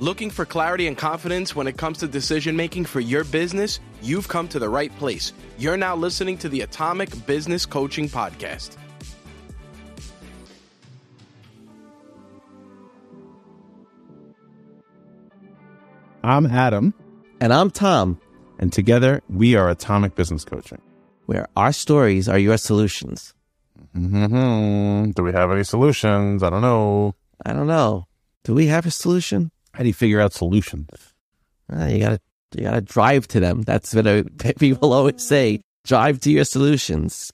Looking for clarity and confidence when it comes to decision making for your business? You've come to the right place. You're now listening to the Atomic Business Coaching Podcast. I'm Adam, And I'm Tom, and together we are Atomic Business Coaching. where our stories are your solutions. hmm Do we have any solutions? I don't know. I don't know. Do we have a solution? How do you figure out solutions? Uh, you gotta, you gotta drive to them. That's what I, people always say. Drive to your solutions.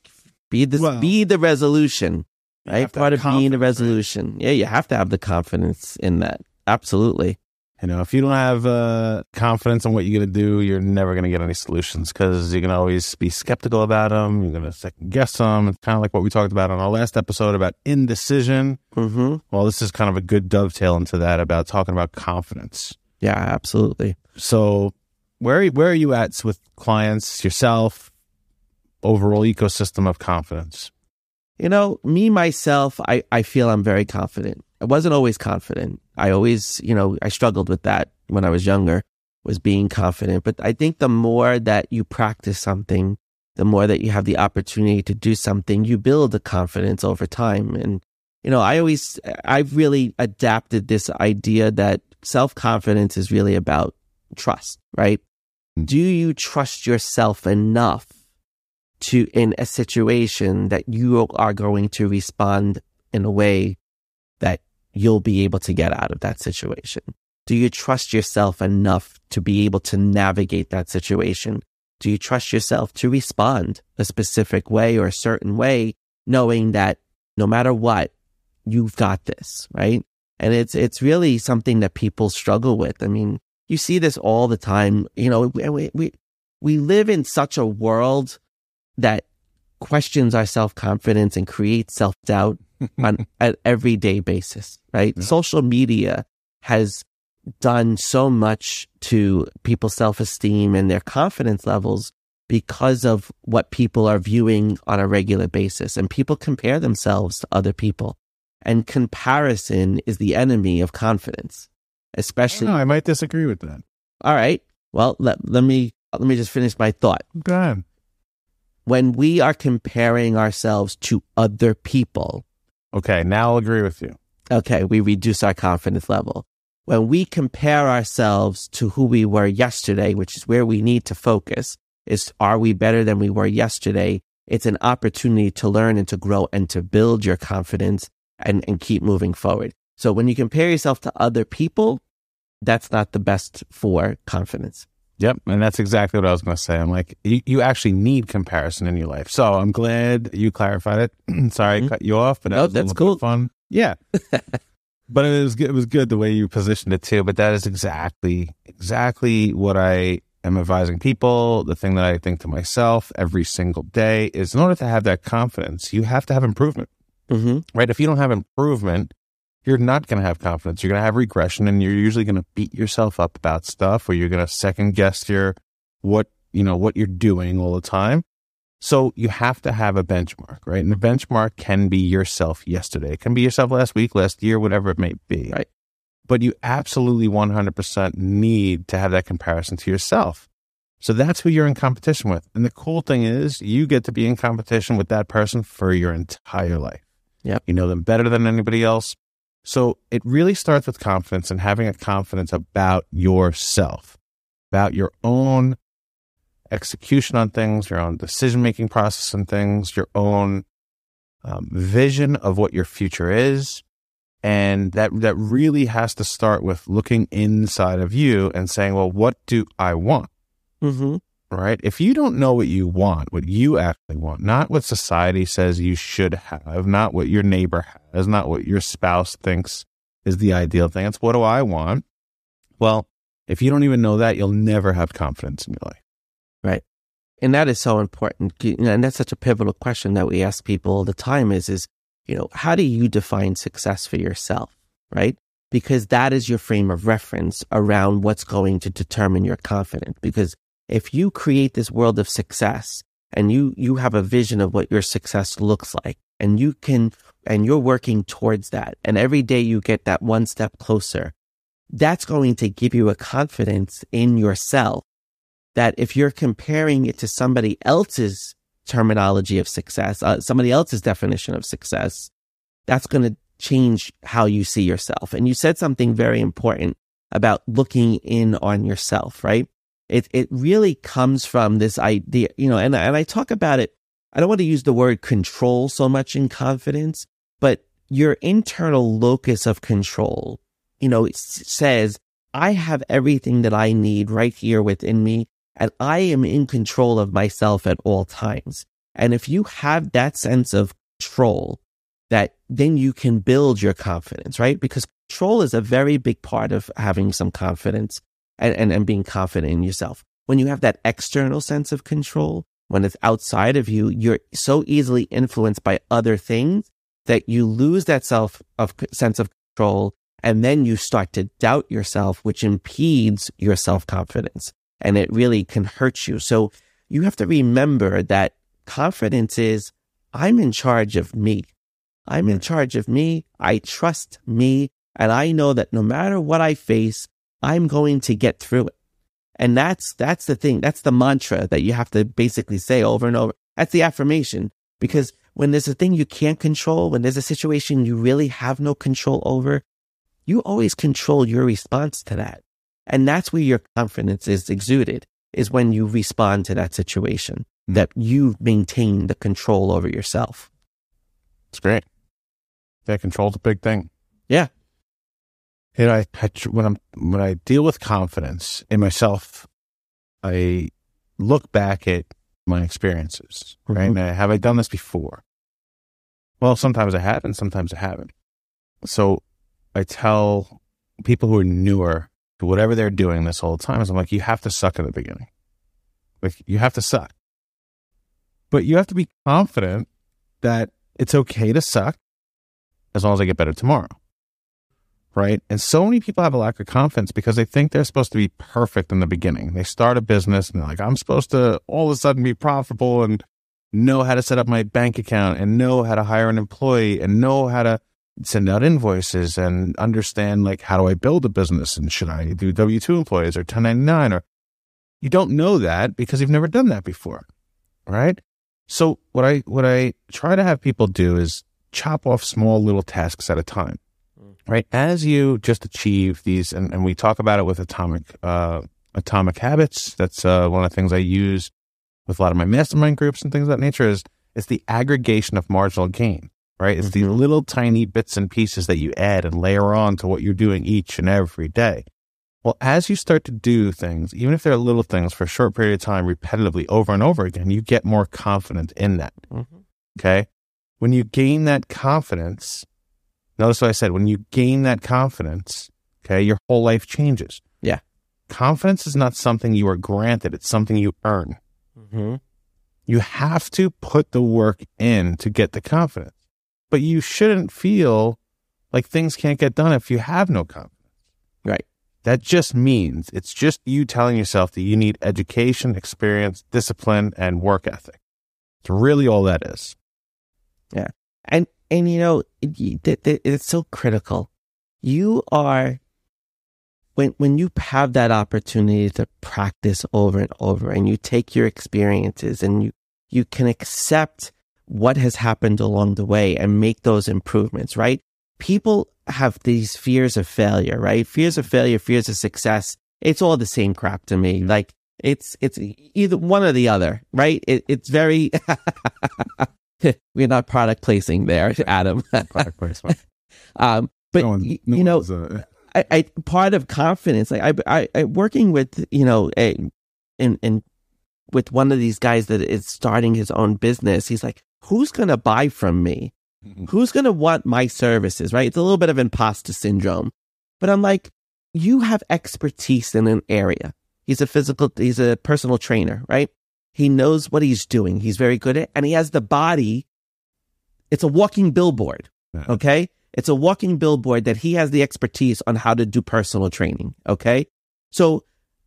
Be the, Well, be the resolution, right? Part of being the confidence, right? resolution. Yeah, you have to have the confidence in that. Absolutely. You know, if you don't have uh, confidence in what you're going to do, you're never going to get any solutions because you can always be skeptical about them. You're going to second guess them. It's kind of like what we talked about on our last episode about indecision. hmm Well, this is kind of a good dovetail into that about talking about confidence. Yeah, absolutely. So, where where are you at with clients, yourself, overall ecosystem of confidence? You know, me, myself, I, I feel I'm very confident. I wasn't always confident. I always, you know, I struggled with that when I was younger, was being confident. But I think the more that you practice something, the more that you have the opportunity to do something, you build the confidence over time. And, you know, I always, I've really adapted this idea that self confidence is really about trust, right? Hmm. Do you trust yourself enough to in a situation that you are going to respond in a way you'll be able to get out of that situation? Do you trust yourself enough to be able to navigate that situation? Do you trust yourself to respond a specific way or a certain way, knowing that no matter what, you've got this, right? And it's, it's really something that people struggle with. I mean, you see this all the time. You know, we, we, we live in such a world that questions our self confidence and creates self doubt on an everyday basis, right? Yeah. Social media has done so much to people's self esteem and their confidence levels because of what people are viewing on a regular basis. And people compare themselves to other people. And comparison is the enemy of confidence, especially. No, I might disagree with that. All right. Well, let, let me, let me just finish my thought Go ahead. when we are comparing ourselves to other people, Okay, now I'll agree with you. okay, we reduce our confidence level. When we compare ourselves to who we were yesterday, which is where we need to focus, is are we better than we were yesterday? It's an opportunity to learn and to grow and to build your confidence and, and keep moving forward. So when you compare yourself to other people, that's not the best for confidence. Yep, and that's exactly what I was going to say. I'm like, you, you actually need comparison in your life. So I'm glad you clarified it. Sorry, I cut you off, but that No, was a that's cool. fun. Yeah, but it was good. It was good the way you positioned it too. But that is exactly exactly what I am advising people. The thing that I think to myself every single day is, in order to have that confidence, you have to have improvement. Mm-hmm. right? If you don't have improvement, you're not going to have confidence. You're going to have regression and you're usually going to beat yourself up about stuff or you're going to second guess your, what, you know, what you're doing all the time. So you have to have a benchmark, right? And the benchmark can be yourself yesterday. It can be yourself last week, last year, whatever it may be. Right. But you absolutely 100% need to have that comparison to yourself. So that's who you're in competition with. And the cool thing is you get to be in competition with that person for your entire life. Yep. You know them better than anybody else. So it really starts with confidence and having a confidence about yourself, about your own execution on things, your own decision making process and things, your own um, vision of what your future is. And that, that really has to start with looking inside of you and saying, well, what do I want? Mm-hmm. Right? If you don't know what you want, what you actually want, not what society says you should have, not what your neighbor has, not what your spouse thinks is the ideal thing. It's what do I want? Well, if you don't even know that, you'll never have confidence in your life. Right. And that is so important and that's such a pivotal question that we ask people all the time is is you know how do you define success for yourself right because that is your frame of reference around what's going to determine your confidence because if you create this world of success and you you have a vision of what your success looks like and you can and you're working towards that and every day you get that one step closer that's going to give you a confidence in yourself that if you're comparing it to somebody else's terminology of success, uh, somebody else's definition of success, that's going to change how you see yourself. And you said something very important about looking in on yourself, right? It, it really comes from this idea, you know, and, and I talk about it. I don't want to use the word control so much in confidence, but your internal locus of control, you know, says, I have everything that I need right here within me and I am in control of myself at all times. And if you have that sense of control, that then you can build your confidence, right? Because control is a very big part of having some confidence and, and, and being confident in yourself. When you have that external sense of control, when it's outside of you, you're so easily influenced by other things that you lose that self of sense of control. And then you start to doubt yourself, which impedes your self confidence and it really can hurt you. So you have to remember that confidence is I'm in charge of me. I'm in mm-hmm. charge of me. I trust me. And I know that no matter what I face, I'm going to get through it. And that's, that's the thing. That's the mantra that you have to basically say over and over. That's the affirmation because when there's a thing you can't control, when there's a situation you really have no control over, you always control your response to that. And that's where your confidence is exuded is when you respond to that situation, mm-hmm. that you maintain the control over yourself. It's great. Yeah, control's a big thing. Yeah. You know, I, I, when I'm when I deal with confidence in myself, I look back at my experiences. Right? Mm-hmm. have I done this before? Well, sometimes I have, and sometimes I haven't. So I tell people who are newer to whatever they're doing this whole time is I'm like, you have to suck in the beginning. Like you have to suck. But you have to be confident that it's okay to suck as long as I get better tomorrow. Right. And so many people have a lack of confidence because they think they're supposed to be perfect in the beginning. They start a business and they're like, I'm supposed to all of a sudden be profitable and know how to set up my bank account and know how to hire an employee and know how to send out invoices and understand like how do I build a business and should I do W two employees or 1099 or you don't know that because you've never done that before. Right. So what I what I try to have people do is chop off small little tasks at a time. Right. As you just achieve these and, and we talk about it with atomic uh atomic habits. That's uh, one of the things I use with a lot of my mastermind groups and things of that nature is it's the aggregation of marginal gain right? It's these mm-hmm. little tiny bits and pieces that you add and layer on to what you're doing each and every day. Well, as you start to do things, even if they're little things for a short period of time, repetitively over and over again, you get more confident in that. Mm-hmm. Okay. When you gain that confidence, notice what I said, when you gain that confidence, okay, your whole life changes. Yeah. Confidence is not something you are granted. It's something you earn. Mm-hmm. You have to put the work in to get the confidence but you shouldn't feel like things can't get done if you have no confidence. Right. That just means it's just you telling yourself that you need education, experience, discipline, and work ethic. It's really all that is. Yeah. And, and you know, it, it, it's so critical. You are, when, when you have that opportunity to practice over and over and you take your experiences and you, you can accept what has happened along the way and make those improvements, right? People have these fears of failure, right? Fears of failure, fears of success. It's all the same crap to me. Like it's, it's either one or the other, right? It, it's very, we're not product placing there, Adam. product placement. um, but no one, no you know, uh... I, I, part of confidence, like I, I, I working with, you know, a, in, in, with one of these guys that is starting his own business, he's like, who's going to buy from me? Mm-hmm. Who's going to want my services, right? It's a little bit of imposter syndrome. But I'm like, you have expertise in an area. He's a physical, he's a personal trainer, right? He knows what he's doing. He's very good at, and he has the body. It's a walking billboard. Okay. It's a walking billboard that he has the expertise on how to do personal training. Okay. So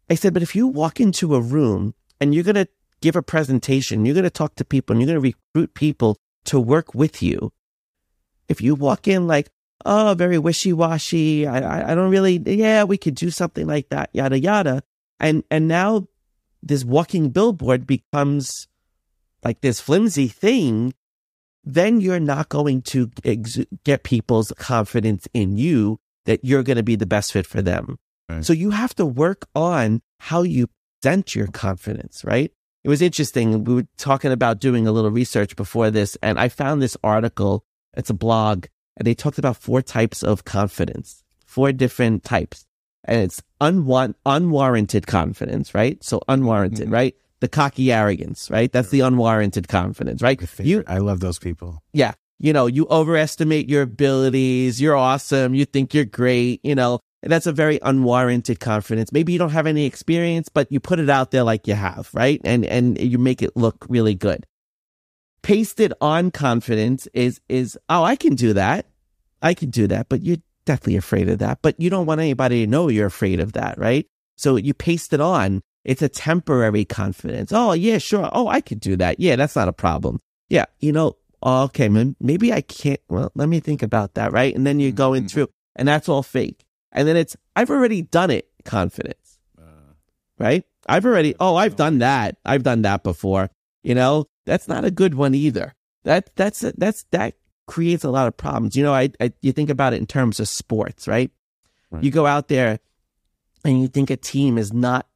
I said, but if you walk into a room and you're going to give a presentation, you're going to talk to people and you're going to recruit people to work with you. If you walk in like, oh, very wishy washy. I, I, I don't really, yeah, we could do something like that, yada, yada. And, and now this walking billboard becomes like this flimsy thing. Then you're not going to ex- get people's confidence in you that you're going to be the best fit for them. Right. So you have to work on how you present your confidence, right? It was interesting. We were talking about doing a little research before this, and I found this article. It's a blog, and they talked about four types of confidence, four different types. And it's unwarranted confidence, right? So unwarranted, Mhm. right? The cocky arrogance, right? That's the unwarranted confidence, right? You. I love those people. yeah, you know, you overestimate your abilities. You're awesome. You think you're great. You know, and that's a very unwarranted confidence. Maybe you don't have any experience, but you put it out there like you have, right? And and you make it look really good. Pasted on confidence is is oh, I can do that. I can do that, but you're definitely afraid of that. But you don't want anybody to know you're afraid of that, right? So you paste it on. It's a temporary confidence. Oh, yeah, sure. Oh, I could do that. Yeah, that's not a problem. Yeah, you know, okay, man, maybe I can't. Well, let me think about that, right? And then you're going Mhm. through, and that's all fake. And then it's, I've already done it confidence, right? I've already, oh, I've done that. I've done that before. You know, that's not a good one either. That, that's, that's, that creates a lot of problems. You know, I, I you think about it in terms of sports, right? Right. You go out there and you think a team is not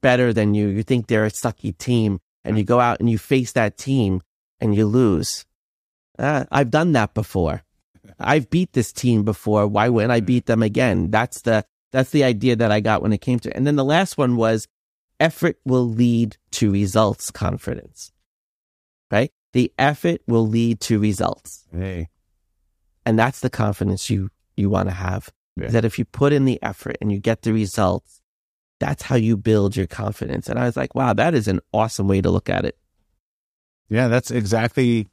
better than you. You think they're a sucky team and you go out and you face that team and you lose. Uh, I've done that before. I've beat this team before. Why wouldn't I beat them again? That's the that's the idea that I got when it came to. It. And then the last one was effort will lead to results confidence. The effort will lead to results. Hey, And that's the confidence you you want to have. Yeah. That if you put in the effort and you get the results, that's how you build your confidence. And I was like, wow, that is an awesome way to look at it. yeah, that's exactly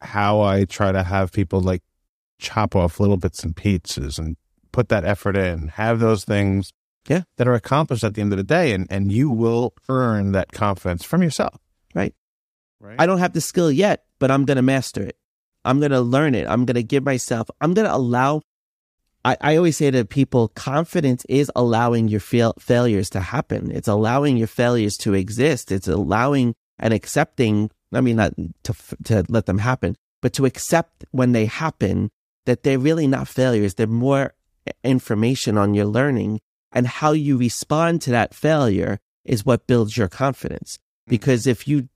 how I try to have people like chop off little bits and pieces and put that effort in, have those things Yeah. that are accomplished at the end of the day, and and you will earn that confidence from yourself. Right. I don't have the skill yet, but I'm going to master it. I'm going to learn it. I'm going to give myself, I'm going to allow. I, I always say to people, confidence is allowing your fail, failures to happen. It's allowing your failures to exist. It's allowing and accepting, I mean, not to, to let them happen, but to accept when they happen that they're really not failures. They're more information on your learning and how you respond to that failure is what builds your confidence. Hmm. Because if you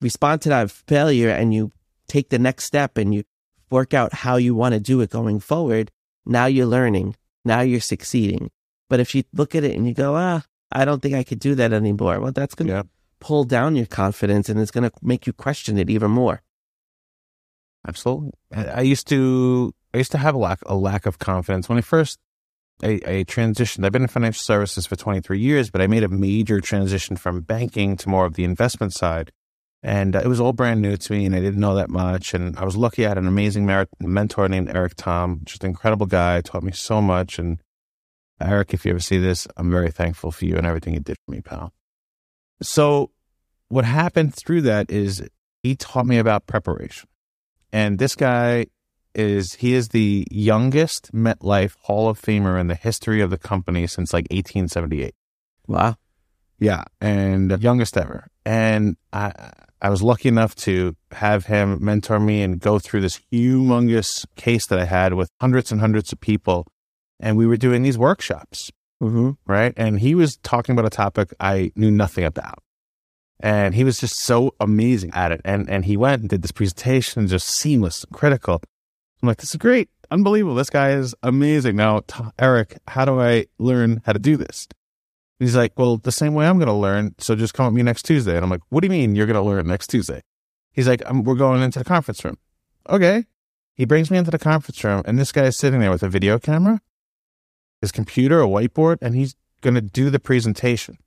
respond to that failure and you take the next step and you work out how you want to do it going forward, now you're learning. Now you're succeeding. But if you look at it and you go, ah, I don't think I could do that anymore, well, that's going to Yeah. pull down your confidence and it's going to make you question it even more. Absolutely. I I used to I used to have a lack a lack of confidence when I first I, I transitioned. I've been in financial services for 23 years, but I made a major transition from banking to more of the investment side. And uh, it was all brand new to me, and I didn't know that much. And I was lucky I had an amazing mer- mentor named Eric Tom, just an incredible guy, taught me so much. And Eric, if you ever see this, I'm very thankful for you and everything you did for me, pal. So, what happened through that is he taught me about preparation. And this guy is he is the youngest MetLife Hall of Famer in the history of the company since like 1878. Wow. Yeah, and youngest ever. And I I was lucky enough to have him mentor me and go through this humongous case that I had with hundreds and hundreds of people. And we were doing these workshops, Mm-hmm. right? And he was talking about a topic I knew nothing about. And he was just so amazing at it. And and he went and did this presentation, just seamless, and critical. I'm like, this is great, unbelievable. This guy is amazing. Now, t- Eric, how do I learn how to do this? He's like, well, the same way I'm going to learn. So just come with me next Tuesday. And I'm like, what do you mean you're going to learn next Tuesday? He's like, um, we're going into the conference room. Okay. He brings me into the conference room, and this guy is sitting there with a video camera, his computer, a whiteboard, and he's going to do the presentation.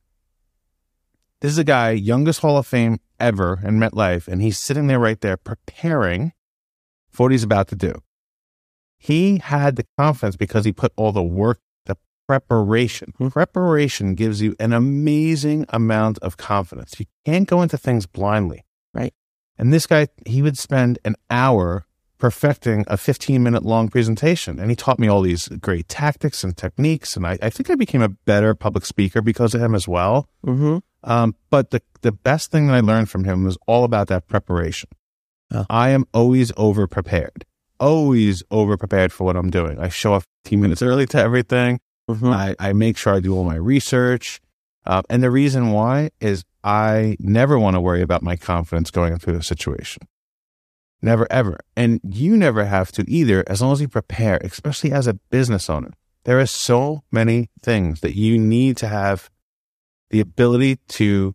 This is a guy, youngest Hall of Fame ever in MetLife, and he's sitting there right there preparing for what he's about to do. He had the confidence because he put all the work, preparation. Preparation gives you an amazing amount of confidence. You can't go into things blindly. Right. And this guy, he would spend an hour perfecting a 15 minute long presentation. And he taught me all these great tactics and techniques. And I, I think I became a better public speaker because of him as well. Mm-hmm. Um, but the, the best thing that I learned from him was all about that preparation. Oh. I am always over prepared, always over prepared for what I'm doing. I show up 15 minutes early to everything. Mm-hmm. I, I make sure I do all my research. Uh, and the reason why is I never want to worry about my confidence going into a situation. Never, ever. And you never have to either, as long as you prepare, especially as a business owner. There are so many things that you need to have the ability to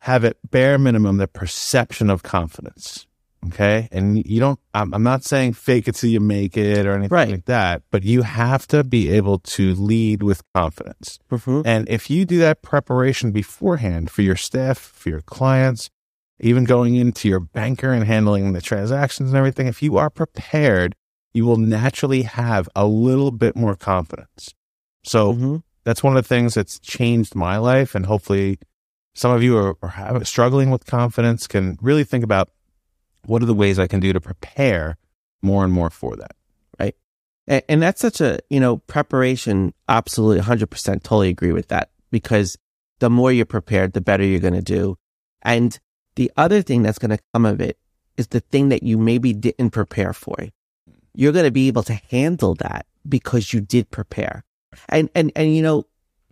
have at bare minimum the perception of confidence. Okay. And you don't, I'm, I'm not saying fake it till you make it or anything Right. like that, but you have to be able to lead with confidence. Mm-hmm. And if you do that preparation beforehand for your staff, for your clients, even going into your banker and handling the transactions and everything, if you are prepared, you will naturally have a little bit more confidence. So Mm-hmm. that's one of the things that's changed my life. And hopefully some of you are, are struggling with confidence can really think about what are the ways I can do to prepare more and more for that. Right. And, and that's such a, you know, preparation. Absolutely 100% totally agree with that because the more you're prepared, the better you're going to do. And the other thing that's going to come of it is the thing that you maybe didn't prepare for. You're going to be able to handle that because you did prepare. And, and, and, you know,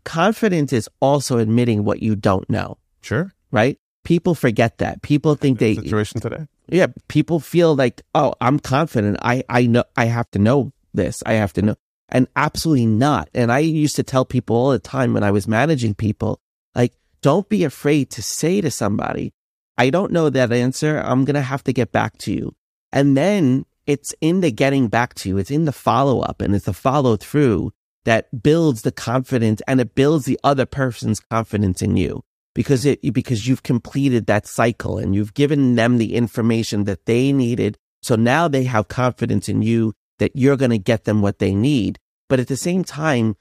confidence is also admitting what you don't know, Sure. right? People forget that. People think they, Situation today. Yeah, people feel like, oh, I'm confident. I, I know, I have to know this. I have to know. And absolutely not. And I used to tell people all the time when I was managing people, like, don't be afraid to say to somebody, I don't know that answer. I'm going to have to get back to you. And then it's in the getting back to you. It's in the follow up and it's the follow through that builds the confidence and it builds the other person's confidence in you because it, because you've completed that cycle and you've given them the information that they needed. So now they have confidence in you that you're going to get them what they need. But at the same time,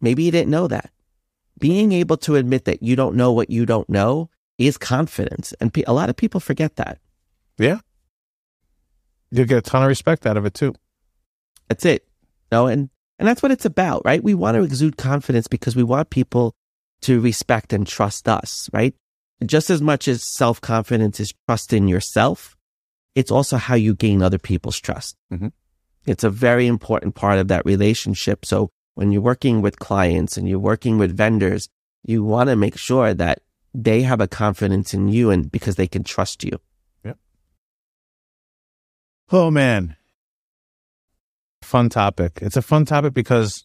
maybe you didn't know that. Being able to admit that you don't know what you don't know is confidence. And a lot of people forget that. Yeah. You'll get a ton of respect out of it too. That's it. No, and, and that's what it's about, right? We want to exude confidence because we want people to respect and trust us, right? Just as much as self confidence is trust in yourself, it's also how you gain other people's trust. Mhm. It's a very important part of that relationship. So when you're working with clients and you're working with vendors, you want to make sure that they have a confidence in you and because they can trust you. Yep. Oh man. Fun topic. It's a fun topic because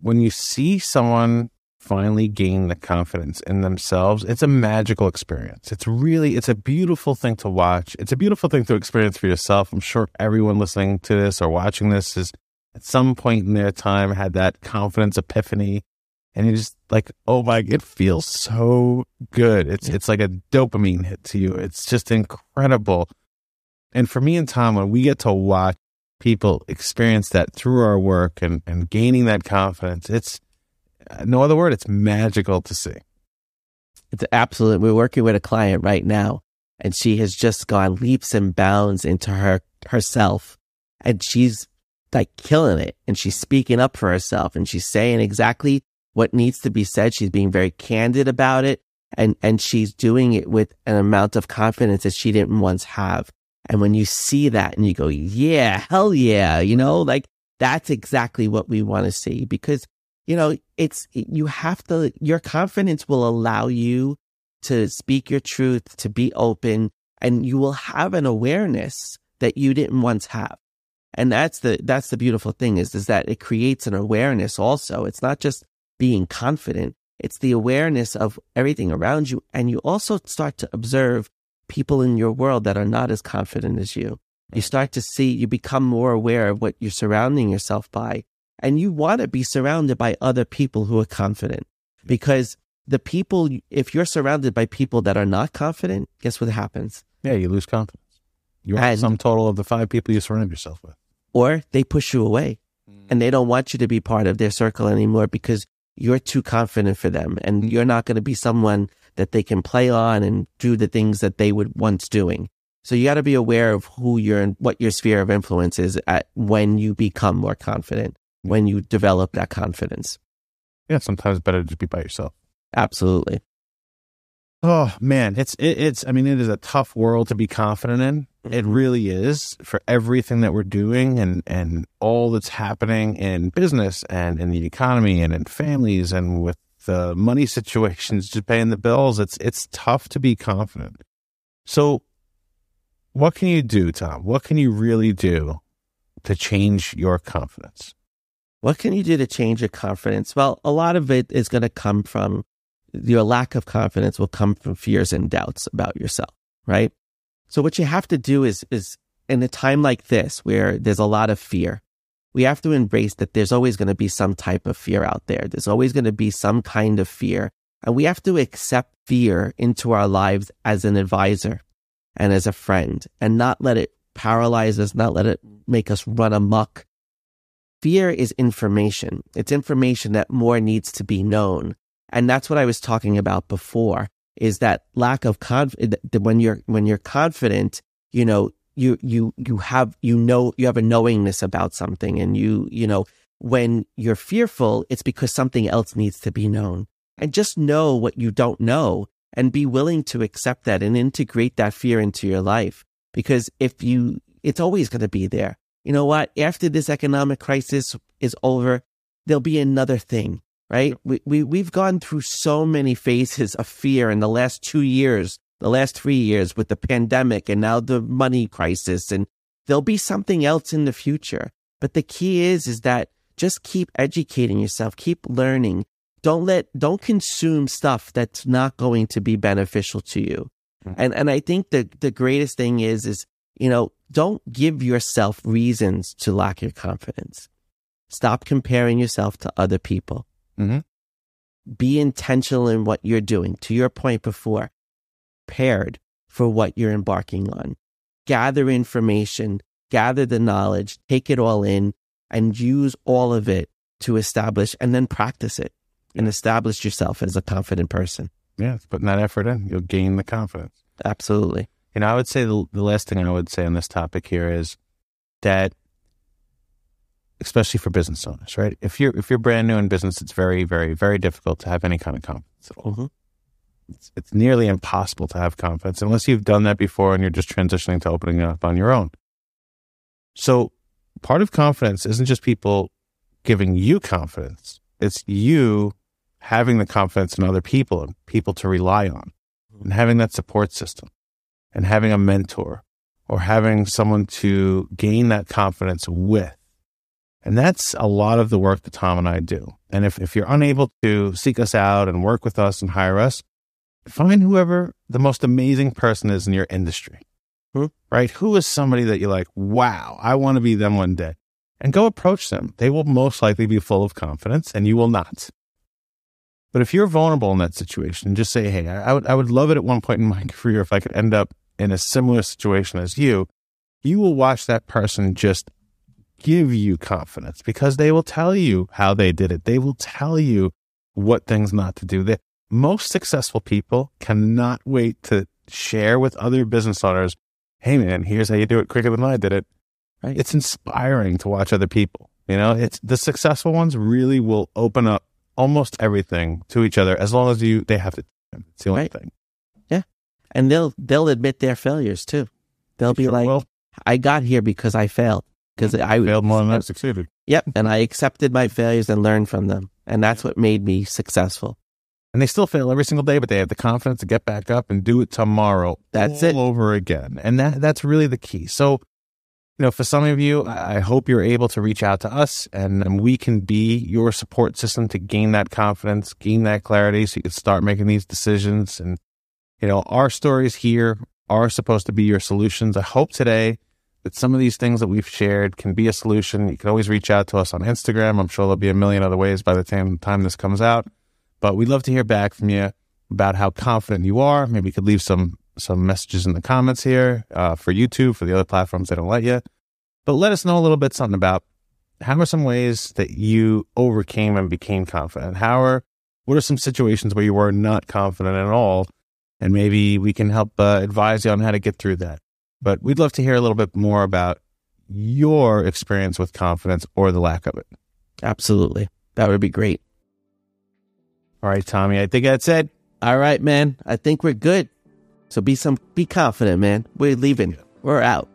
when you see someone finally gain the confidence in themselves, it's a magical experience. It's really, it's a beautiful thing to watch. It's a beautiful thing to experience for yourself. I'm sure everyone listening to this or watching this is at some point in their time had that confidence epiphany. And you just like, oh my, it feels so good. It's, it's like a dopamine hit to you. It's just incredible. And for me and Tom, when we get to watch people experience that through our work and, and gaining that confidence, it's no other word, it's magical to see. It's absolute. We're working with a client right now and she has just gone leaps and bounds into her herself and she's like killing it and she's speaking up for herself and she's saying exactly what needs to be said. She's being very candid about it and, and she's doing it with an amount of confidence that she didn't once have. And when you see that and you go, yeah, hell yeah, you know, like that's exactly what we want to see because, you know, it's, you have to, your confidence will allow you to speak your truth, to be open, and you will have an awareness that you didn't once have. And that's the, that's the beautiful thing is, is that it creates an awareness also. It's not just being confident. It's the awareness of everything around you. And you also start to observe people in your world that are not as confident as you. You start to see, you become more aware of what you're surrounding yourself by. And you want to be surrounded by other people who are confident because the people, if you're surrounded by people that are not confident, guess what happens? Yeah, you lose confidence. You're And- the sum total of the five people you surround yourself with. Or they push you away mm. and they don't want you to be part of their circle anymore because you're too confident for them and mm. you're not going to be someone that they can play on and do the things that they would once doing. So you got to be aware of who your what your sphere of influence is at when you become more confident, when you develop that confidence. Yeah, sometimes better to be by yourself. Absolutely. Oh man, it's it, it's. I mean, it is a tough world to be confident in. It Mm-hmm. really is for everything that we're doing and and all that's happening in business and in the economy and in families and with the money situations, just paying the bills. It's it's tough to be confident. So, what can you do, Tom? What can you really do to change your confidence? What can you do to change your confidence? Well, a lot of it is going to come from your lack of confidence will come from fears and doubts about yourself, right? So what you have to do is, is in a time like this where there's a lot of fear, we have to embrace that there's always going to be some type of fear out there. There's always going to be some kind of fear. And we have to accept fear into our lives as an advisor and as a friend and not let it paralyze us, not let it make us run amok. Fear is information. It's information that more needs to be known. And that's what I was talking about before is that lack of confidence. When you're, when you're confident, you know, you, you, you have, you know, you have a knowingness about something and you, you know, when you're fearful, it's because something else needs to be known and just know what you don't know and be willing to accept that and integrate that fear into your life. Because if you, it's always going to be there. You know what? After this economic crisis is over, there'll be another thing, right? We, we, we've gone through so many phases of fear in the last two years, the last three years with the pandemic and now the money crisis. And there'll be something else in the future. But the key is, is that just keep educating yourself, keep learning. Don't let, don't consume stuff that's not going to be beneficial to you. Hmm. And, and I think the, the greatest thing is, is, you know, don't give yourself reasons to lack your confidence. Stop comparing yourself to other people. Mm-hmm. Be intentional in what you're doing. To your point before, prepared for what you're embarking on. Gather information, gather the knowledge, take it all in, and use all of it to establish and then practice it and establish yourself as a confident person. Yes, putting that effort in. You'll gain the confidence. Absolutely. You know, I would say the, the last thing I would say on this topic here is that, especially for business owners, right? If you're if you're brand new in business, it's very, very, very difficult to have any kind of confidence at all. Mhm. It's, it's nearly impossible to have confidence unless you've done that before and you're just transitioning to opening it up on your own. So, part of confidence isn't just people giving you confidence; it's you having the confidence in other people and people to rely on, and having that support system and having a mentor or having someone to gain that confidence with. And that's a lot of the work that Tom and I do. And if, if you're unable to seek us out and work with us and hire us, find whoever the most amazing person is in your industry. Right? Who is somebody that you're like, wow, I want to be them one day? And go approach them. They will most likely be full of confidence and you will not. But if you're vulnerable in that situation, just say, hey, I, I would, I would love it at one point in my career if I could end up in a similar situation as you. You will watch that person just give you confidence because they will tell you how they did it. They will tell you what things not to do. The most successful people cannot wait to share with other business owners, hey man, here's how you do it quicker than I did it. Right. It's inspiring to watch other people. You know, it's the successful ones really will open up almost everything to each other as long as you they have to. It's the only Right. thing. And they'll, they'll admit their failures too. They'll be Sure like, will. I got here because I failed. Because I failed more than I succeeded. Yep. And I accepted my failures and learned from them. And that's what made me successful. And they still fail every single day, but they have the confidence to get back up and do it tomorrow. That's all it. over again. And that that's really the key. So, you know, for some of you, I I hope you're able to reach out to us and we can be your support system to gain that confidence, gain that clarity so you can start making these decisions. And, you know, our stories here are supposed to be your solutions. I hope today that some of these things that we've shared can be a solution. You can always reach out to us on Instagram. I'm sure there'll be a million other ways by the time, time this comes out. But we'd love to hear back from you about how confident you are. Maybe you could leave some some messages in the comments here uh, for YouTube, for the other platforms that don't let you. But let us know a little bit something about how are some ways that you overcame and became confident? How are what are some situations where you were not confident at all? And maybe we can help uh, advise you on how to get through that. But we'd love to hear a little bit more about your experience with confidence or the lack of it. Absolutely. That would be great. All right, Tommy, I think that's it. All right, man. I think we're good. So be some be confident, man. We're leaving. We're out.